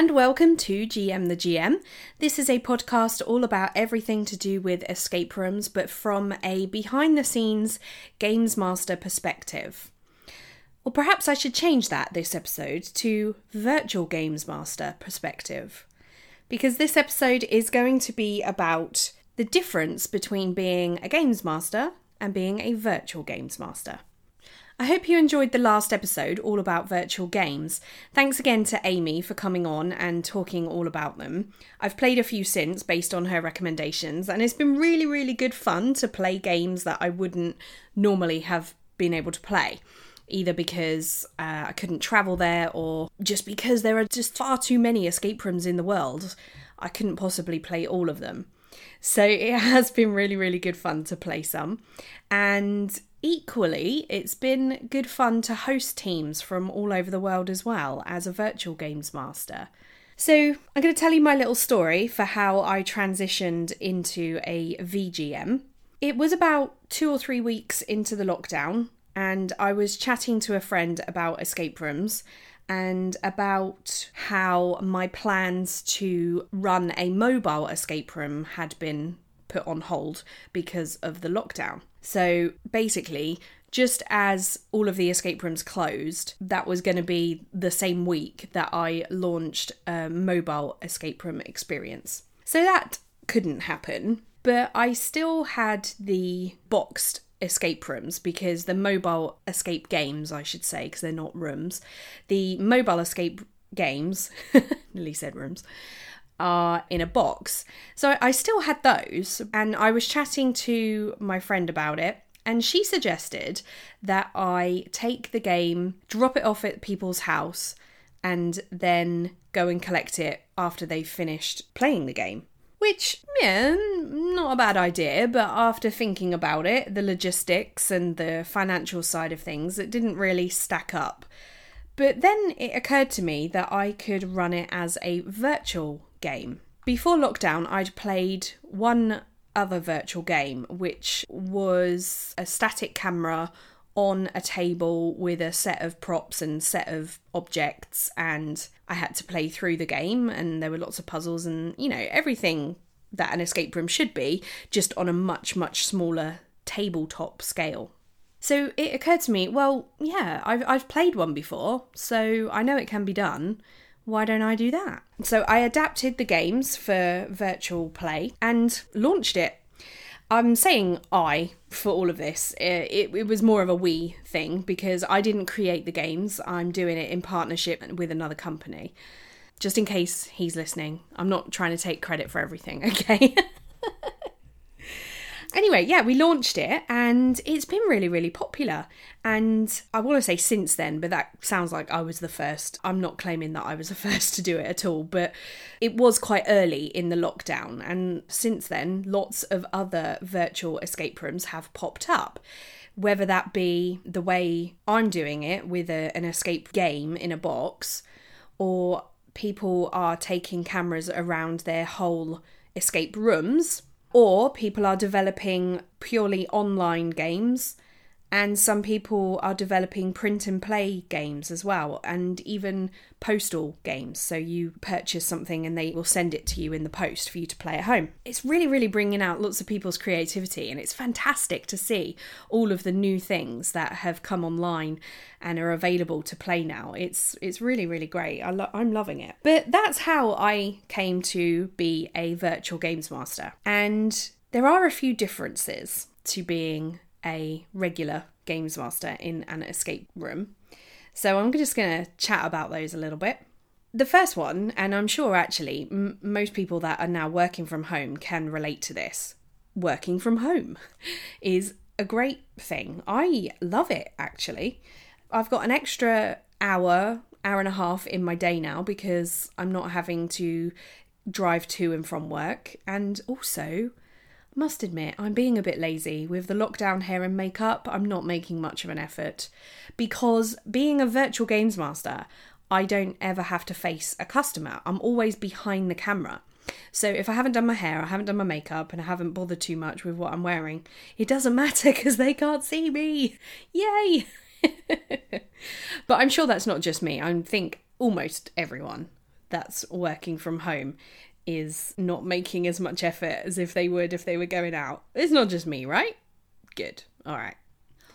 and welcome to GM the GM. This is a podcast all about everything to do with escape rooms, but from a behind the scenes Games Master perspective. Or perhaps I should change that this episode to Virtual Games Master perspective. Because this episode is going to be about the difference between being a Games Master and being a Virtual Games Master. I hope you enjoyed the last episode all about virtual games. Thanks again to Amy for coming on and talking all about them. I've played a few since based on her recommendations, and it's been really, really good fun to play games that I wouldn't normally have been able to play. Either because uh, I couldn't travel there or just because there are just far too many escape rooms in the world. I couldn't possibly play all of them. So it has been really, really good fun to play some. And Equally, it's been good fun to host teams from all over the world as well as a virtual games master. So, I'm going to tell you my little story for how I transitioned into a VGM. It was about two or three weeks into the lockdown, and I was chatting to a friend about escape rooms and about how my plans to run a mobile escape room had been put on hold because of the lockdown. So basically, just as all of the escape rooms closed, that was going to be the same week that I launched a mobile escape room experience. So that couldn't happen, but I still had the boxed escape rooms because the mobile escape games, I should say, because they're not rooms, the mobile escape games, nearly said rooms, are in a box. So I still had those, and I was chatting to my friend about it. And she suggested that I take the game, drop it off at people's house, and then go and collect it after they've finished playing the game. Which, yeah, not a bad idea, but after thinking about it, the logistics and the financial side of things, it didn't really stack up. But then it occurred to me that I could run it as a virtual game. Before lockdown, I'd played one other virtual game, which was a static camera on a table with a set of props and set of objects and I had to play through the game and there were lots of puzzles and you know everything that an escape room should be just on a much much smaller tabletop scale. So it occurred to me, well, yeah, I've I've played one before, so I know it can be done why don't I do that? So I adapted the games for virtual play and launched it. I'm saying I for all of this. It, it, was more of a we thing because I didn't create the games. I'm doing it in partnership with another company. Just in case he's listening, I'm not trying to take credit for everything, okay? Anyway, yeah, we launched it and it's been really, really popular. And I want to say since then, but that sounds like I was the first. I'm not claiming that I was the first to do it at all, but it was quite early in the lockdown. And since then, lots of other virtual escape rooms have popped up. Whether that be the way I'm doing it with a, an escape game in a box, or people are taking cameras around their whole escape rooms or people are developing purely online games and some people are developing print and play games as well and even postal games. So you purchase something and they will send it to you in the post for you to play at home. It's really really bringing out lots of people's creativity and it's fantastic to see all of the new things that have come online and are available to play now. It's it's really really great. I lo- i'm loving it. But that's how i came to be a virtual games master. And there are a few differences to being a regular games master in an escape room. So I'm just going to chat about those a little bit. The first one, and I'm sure actually m- most people that are now working from home can relate to this. Working from home is a great thing. I love it actually. I've got an extra hour, hour and a half in my day now because I'm not having to drive to and from work. And also, must admit, I'm being a bit lazy. With the lockdown hair and makeup, I'm not making much of an effort. Because being a virtual games master, I don't ever have to face a customer. I'm always behind the camera. So if I haven't done my hair, I haven't done my makeup, and I haven't bothered too much with what I'm wearing, it doesn't matter because they can't see me. Yay! but I'm sure that's not just me. I think almost everyone that's working from home is not making as much effort as if they would if they were going out. It's not just me, right? Good. All right.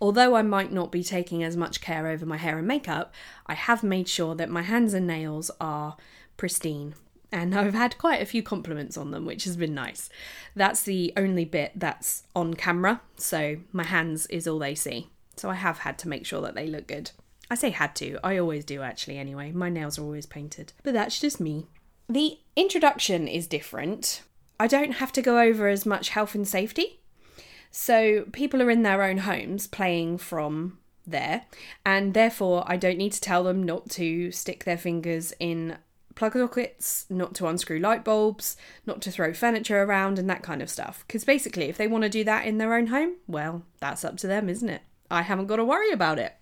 Although I might not be taking as much care over my hair and makeup, I have made sure that my hands and nails are pristine. And I've had quite a few compliments on them, which has been nice. That's the only bit that's on camera, so my hands is all they see. So I have had to make sure that they look good. I say had to, I always do actually anyway. My nails are always painted. But that's just me. The introduction is different. I don't have to go over as much health and safety. So people are in their own homes playing from there, and therefore I don't need to tell them not to stick their fingers in plug sockets, not to unscrew light bulbs, not to throw furniture around, and that kind of stuff. Because basically, if they want to do that in their own home, well, that's up to them, isn't it? I haven't got to worry about it.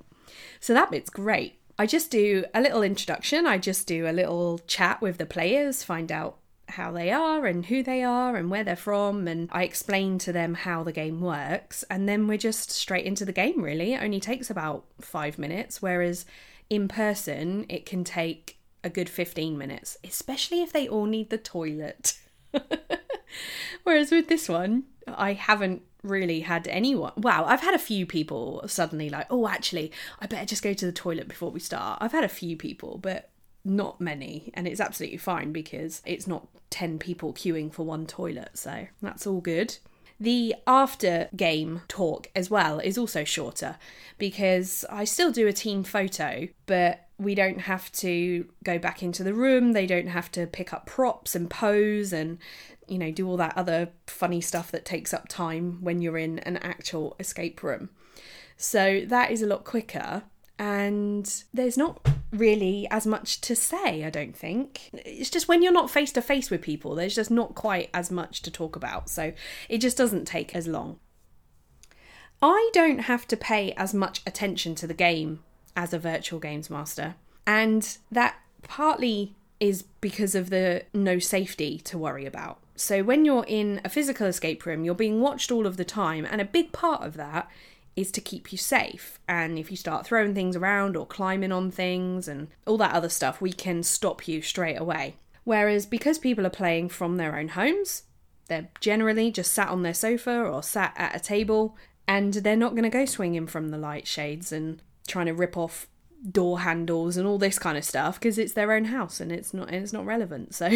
So that bit's great. I just do a little introduction, I just do a little chat with the players, find out how they are and who they are and where they're from and I explain to them how the game works and then we're just straight into the game really. It only takes about 5 minutes whereas in person it can take a good 15 minutes, especially if they all need the toilet. whereas with this one, I haven't really had anyone. Wow, I've had a few people suddenly like, oh, actually, I better just go to the toilet before we start. I've had a few people, but not many, and it's absolutely fine because it's not 10 people queuing for one toilet, so that's all good. The after game talk as well is also shorter because I still do a team photo, but we don't have to go back into the room, they don't have to pick up props and pose and you know, do all that other funny stuff that takes up time when you're in an actual escape room. So that is a lot quicker and there's not really as much to say, I don't think. It's just when you're not face to face with people, there's just not quite as much to talk about, so it just doesn't take as long. I don't have to pay as much attention to the game as a virtual games master, and that partly is because of the no safety to worry about. So when you're in a physical escape room, you're being watched all of the time, and a big part of that is to keep you safe. And if you start throwing things around or climbing on things and all that other stuff, we can stop you straight away. Whereas because people are playing from their own homes, they're generally just sat on their sofa or sat at a table and they're not going to go swinging from the light shades and trying to rip off door handles and all this kind of stuff because it's their own house and it's not it's not relevant. So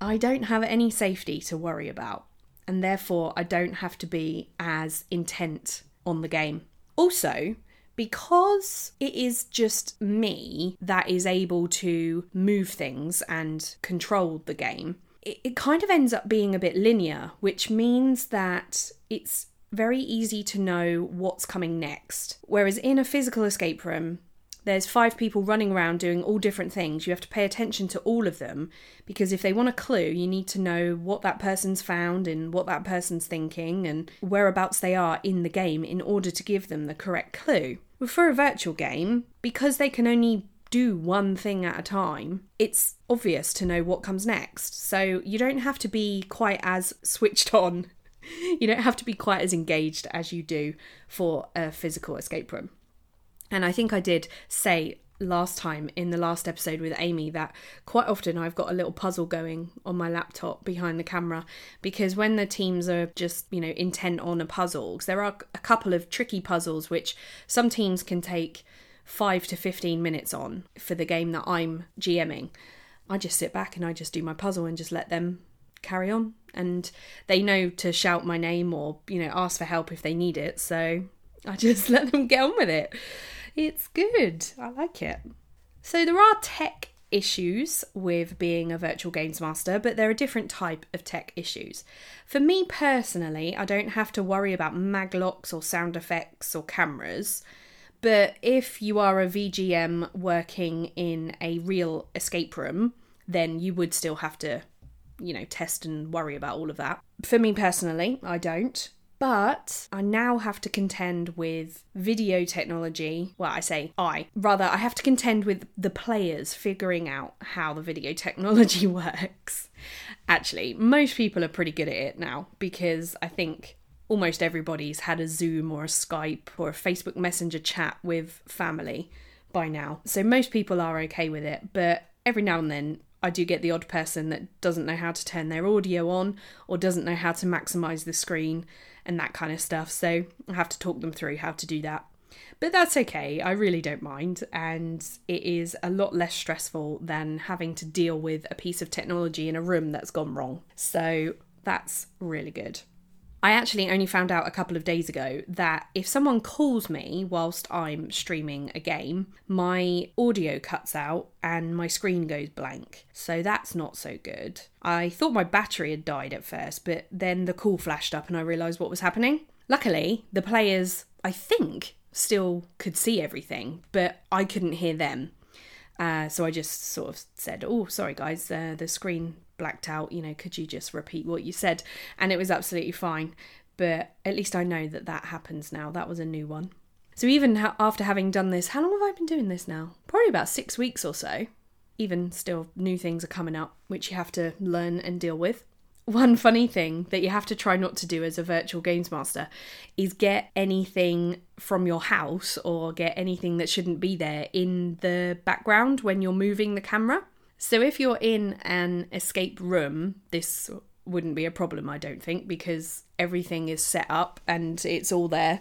I don't have any safety to worry about and therefore I don't have to be as intent on the game. Also, because it is just me that is able to move things and control the game, it, it, kind of ends up being a bit linear, which means that it's very easy to know what's coming next. Whereas in a physical escape room, there's five people running around doing all different things. You have to pay attention to all of them because if they want a clue, you need to know what that person's found and what that person's thinking and whereabouts they are in the game in order to give them the correct clue. But for a virtual game, because they can only do one thing at a time, it's obvious to know what comes next. So you don't have to be quite as switched on. You don't have to be quite as engaged as you do for a physical escape room. And I think I did say last time in the last episode with Amy that quite often I've got a little puzzle going on my laptop behind the camera because when the teams are just, you know, intent on a puzzle, because there are a couple of tricky puzzles which some teams can take 5 to 15 minutes on for the game that I'm GMing. I just sit back and I just do my puzzle and just let them carry on and they know to shout my name or, you know, ask for help if they need it. So I just let them get on with it. It's good. I like it. So there are tech issues with being a virtual games master, but there are different type of tech issues. For me personally, I don't have to worry about mag locks or sound effects or cameras. But if you are a VGM working in a real escape room, then you would still have to, you know, test and worry about all of that. For me personally, I don't. But I now have to contend with video technology. Well, I say I. Rather, I have to contend with the players figuring out how the video technology works. Actually, most people are pretty good at it now because I think almost everybody's had a Zoom or a Skype or a Facebook Messenger chat with family by now. So most people are okay with it, but every now and then I do get the odd person that doesn't know how to turn their audio on or doesn't know how to maximize the screen and that kind of stuff. So I have to talk them through how to do that. But that's okay, I really don't mind, and it is a lot less stressful than having to deal with a piece of technology in a room that's gone wrong. So that's really good. I actually only found out a couple of days ago that if someone calls me whilst I'm streaming a game, my audio cuts out and my screen goes blank. So that's not so good. I thought my battery had died at first, but then the call flashed up and I realised what was happening. Luckily, the players, I think, still could see everything, but I couldn't hear them. Uh, so I just sort of said, "Oh, sorry guys, uh, the screen blacked out. You know, could you just repeat what you said?" And it was absolutely fine. But at least I know that that happens now. That was a new one. So even ha- after having done this, how long have I been doing this now? Probably about six weeks or so. Even still, new things are coming up which you have to learn and deal with. One funny thing that you have to try not to do as a virtual games master is get anything from your house or get anything that shouldn't be there in the background when you're moving the camera. So if you're in an escape room, this wouldn't be a problem, I don't think, because everything is set up and it's all there.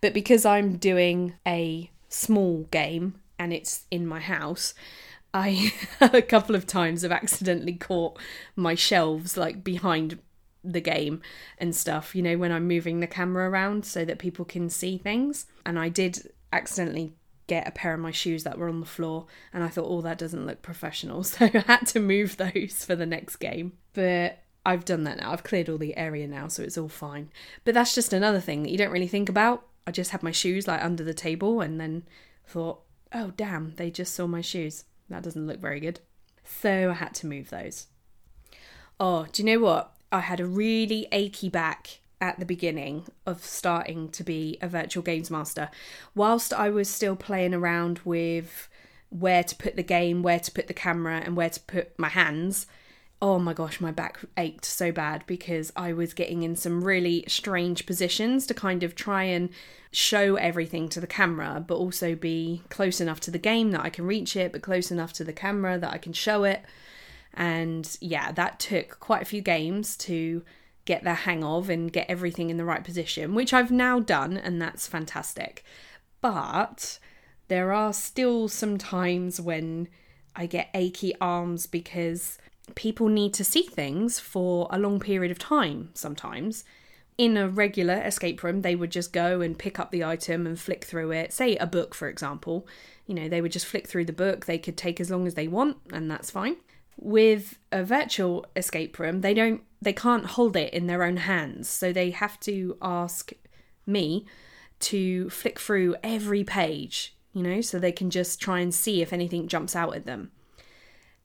But because I'm doing a small game and it's in my house, I a couple of times have accidentally caught my shelves like behind the game and stuff, you know, when I'm moving the camera around so that people can see things. And I did accidentally get a pair of my shoes that were on the floor and I thought, oh, that doesn't look professional. So I had to move those for the next game. But I've done that now. I've cleared all the area now, so it's all fine. But that's just another thing that you don't really think about. I just had my shoes like under the table and then thought, oh, damn, they just saw my shoes. That doesn't look very good. So I had to move those. Oh, do you know what? I had a really achy back at the beginning of starting to be a virtual games master. Whilst I was still playing around with where to put the game, where to put the camera, and where to put my hands, oh my gosh, my back ached so bad because I was getting in some really strange positions to kind of try and show everything to the camera, but also be close enough to the game that I can reach it, but close enough to the camera that I can show it. And yeah, that took quite a few games to get the hang of and get everything in the right position, which I've now done, and that's fantastic. But there are still some times when I get achy arms because people need to see things for a long period of time sometimes. In a regular escape room, they would just go and pick up the item and flick through it. Say a book, for example. You know, they would just flick through the book. They could take as long as they want, and that's fine. With a virtual escape room, they don't they can't hold it in their own hands. So they have to ask me to flick through every page, you know, so they can just try and see if anything jumps out at them.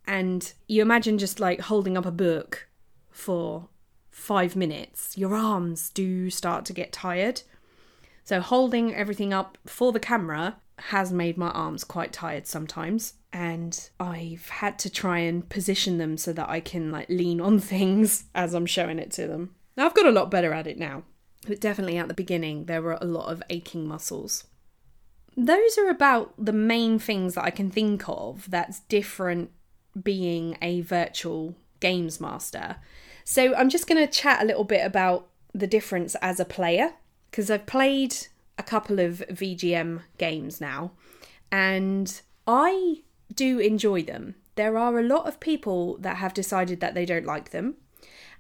And you imagine just like holding up a book for five minutes, your arms do start to get tired. So, holding everything up for the camera has made my arms quite tired sometimes. And I've had to try and position them so that I can like lean on things as I'm showing it to them. Now, I've got a lot better at it now, but definitely at the beginning, there were a lot of aching muscles. Those are about the main things that I can think of that's different being a virtual games master. So I'm just going to chat a little bit about the difference as a player because I've played a couple of VGM games now and I do enjoy them. There are a lot of people that have decided that they don't like them,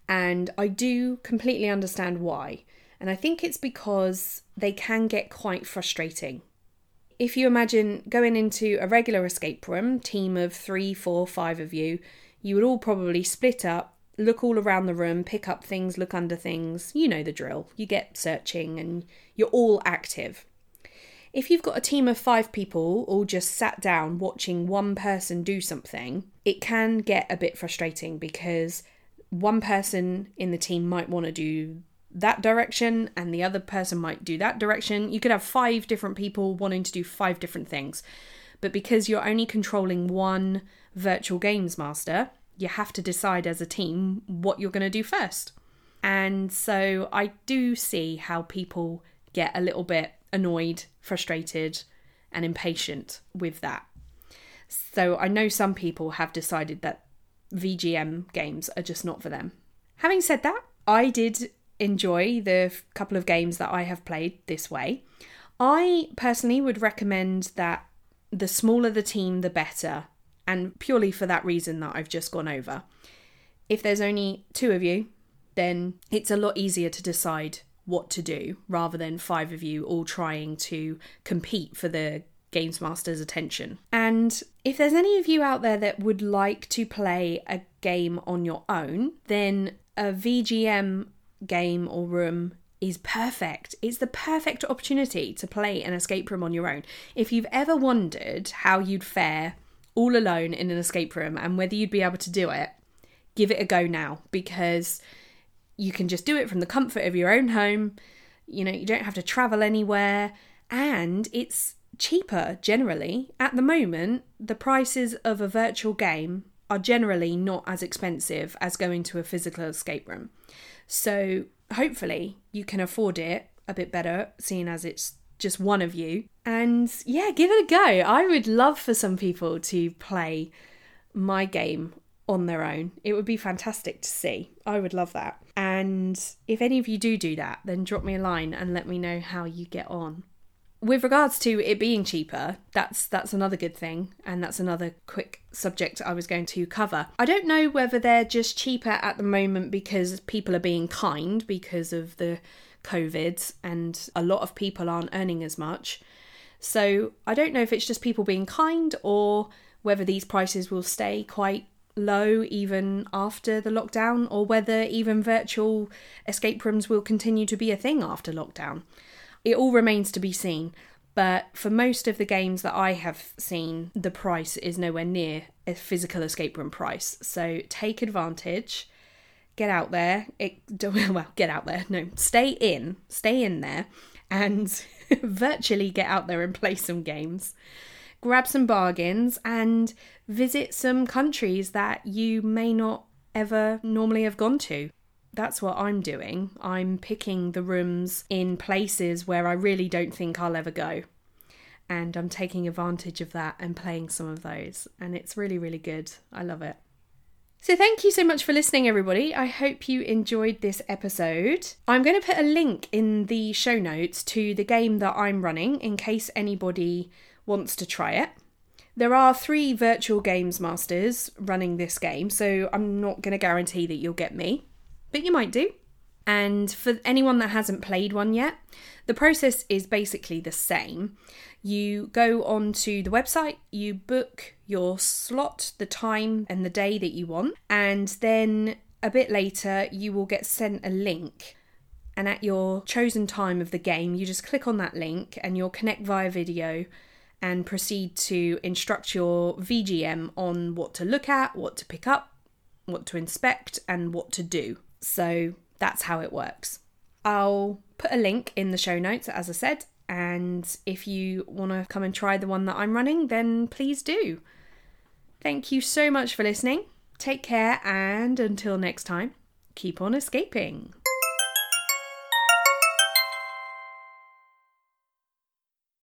and I do completely understand why. And I think it's because they can get quite frustrating if you imagine going into a regular escape room, team of three, four, five of you, you would all probably split up, look all around the room, pick up things, look under things. You know the drill. You get searching and you're all active. If you've got a team of five people all just sat down watching one person do something, it can get a bit frustrating because one person in the team might want to do that direction and the other person might do that direction. You could have five different people wanting to do five different things. But because you're only controlling one virtual games master, you have to decide as a team what you're going to do first. And so I do see how people get a little bit annoyed, frustrated, and impatient with that. So I know some people have decided that VGM games are just not for them. Having said that, I did enjoy the couple of games that I have played this way. I personally would recommend that the smaller the team, the better, and purely for that reason that I've just gone over. If there's only two of you, then it's a lot easier to decide what to do rather than five of you all trying to compete for the Games Master's attention. And if there's any of you out there that would like to play a game on your own, then a VGM game or room is perfect. It's the perfect opportunity to play an escape room on your own. If you've ever wondered how you'd fare all alone in an escape room and whether you'd be able to do it, give it a go now because you can just do it from the comfort of your own home. You know, you don't have to travel anywhere and it's cheaper generally. At the moment, the prices of a virtual game are generally not as expensive as going to a physical escape room. So, hopefully, you can afford it a bit better, seeing as it's just one of you. And yeah, give it a go. I would love for some people to play my game on their own. It would be fantastic to see. I would love that. And if any of you do do that, then drop me a line and let me know how you get on. With regards to it being cheaper, that's that's another good thing and that's another quick subject I was going to cover. I don't know whether they're just cheaper at the moment because people are being kind because of the COVID and a lot of people aren't earning as much. So, I don't know if it's just people being kind or whether these prices will stay quite low even after the lockdown, or whether even virtual escape rooms will continue to be a thing after lockdown. It all remains to be seen. But for most of the games that I have seen, the price is nowhere near a physical escape room price. So take advantage, get out there. It, well, get out there. No, stay in, stay in there, and virtually get out there and play some games grab some bargains, and visit some countries that you may not ever normally have gone to. That's what I'm doing. I'm picking the rooms in places where I really don't think I'll ever go. And I'm taking advantage of that and playing some of those. And it's really, really good. I love it. So, thank you so much for listening, everybody. I hope you enjoyed this episode. I'm going to put a link in the show notes to the game that I'm running in case anybody wants to try it. There are three virtual games masters running this game, so I'm not going to guarantee that you'll get me, but you might do. And for anyone that hasn't played one yet, the process is basically the same. You go onto the website, you book your slot, the time, and the day that you want, and then a bit later, you will get sent a link. And at your chosen time of the game, you just click on that link and you'll connect via video and proceed to instruct your VGM on what to look at, what to pick up, what to inspect, and what to do. So that's how it works. I'll put a link in the show notes, as I said, and if you want to come and try the one that I'm running, then please do. Thank you so much for listening. Take care, and until next time, keep on escaping.